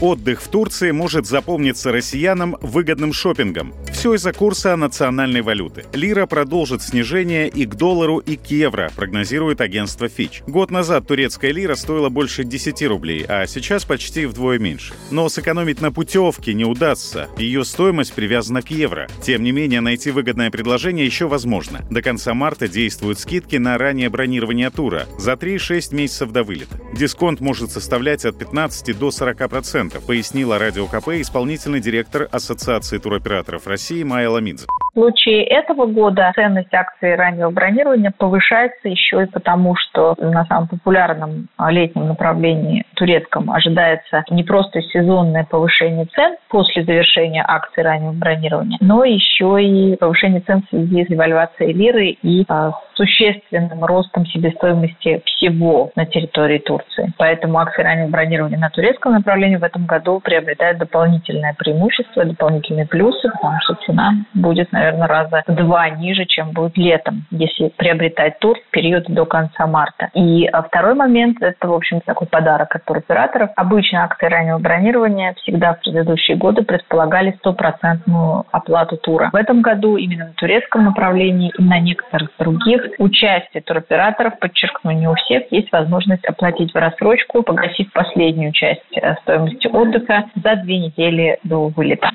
Отдых в Турции может запомниться россиянам выгодным шопингом. Все из-за курса национальной валюты. Лира продолжит снижение и к доллару, и к евро, прогнозирует агентство Fitch. Год назад турецкая лира стоила больше 10 рублей, а сейчас почти вдвое меньше. Но сэкономить на путевке не удастся. Ее стоимость привязана к евро. Тем не менее, найти выгодное предложение еще возможно. До конца марта действуют скидки на раннее бронирование тура за 3-6 месяцев до вылета. Дисконт может составлять от 15 до 40%, пояснила Радио КП исполнительный директор Ассоциации туроператоров России Майя Ламидзе. В случае этого года ценность акций раннего бронирования повышается еще и потому, что на самом популярном летнем направлении турецком ожидается не просто сезонное повышение цен после завершения акций раннего бронирования, но еще и повышение цен в связи с девальвацией лиры и а, существенным ростом себестоимости всего на территории Турции. Поэтому акции раннего бронирования на турецком направлении в этом году приобретают дополнительное преимущество, дополнительные плюсы, потому что цена будет, наверное, раза в два ниже, чем будет летом, если приобретать тур в период до конца марта. И а, второй момент – это, в общем, такой подарок от туроператоров. Обычно акции раннего бронирования всегда в предыдущие годы предполагали стопроцентную оплату тура. В этом году именно на турецком направлении и на некоторых других участие туроператоров, подчеркну, не у всех, есть возможность оплатить в рассрочку, погасив последнюю часть э, стоимости отдыха за две недели до вылета.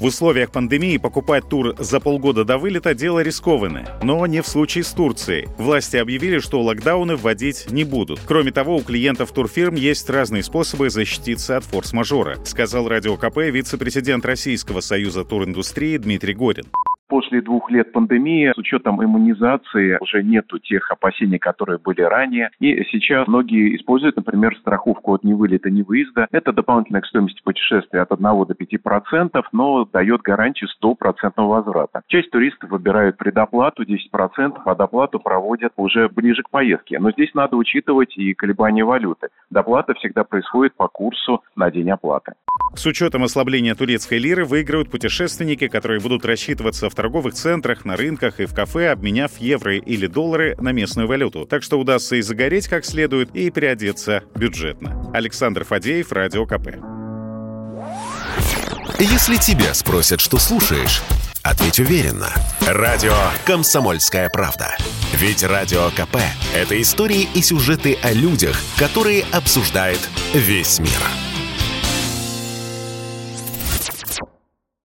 В условиях пандемии покупать тур за полгода до вылета – дело рискованное. Но не в случае с Турцией. Власти объявили, что локдауны вводить не будут. Кроме того, у клиентов турфирм есть разные способы защититься от форс-мажора, сказал Радио КП вице-президент Российского союза туриндустрии Дмитрий Горин. После двух лет пандемии, с учетом иммунизации, уже нету тех опасений, которые были ранее. И сейчас многие используют, например, страховку от невылета, невыезда. Это дополнительная к стоимости путешествия от 1 до 5%, но дает гарантию стопроцентного возврата. Часть туристов выбирают предоплату 10%, а доплату проводят уже ближе к поездке. Но здесь надо учитывать и колебания валюты. Доплата всегда происходит по курсу на день оплаты. С учетом ослабления турецкой лиры выиграют путешественники, которые будут рассчитываться в торговых центрах, на рынках и в кафе, обменяв евро или доллары на местную валюту. Так что удастся и загореть как следует, и переодеться бюджетно. Александр Фадеев, Радио КП. Если тебя спросят, что слушаешь, ответь уверенно. Радио «Комсомольская правда». Ведь Радио КП – это истории и сюжеты о людях, которые обсуждает весь мир.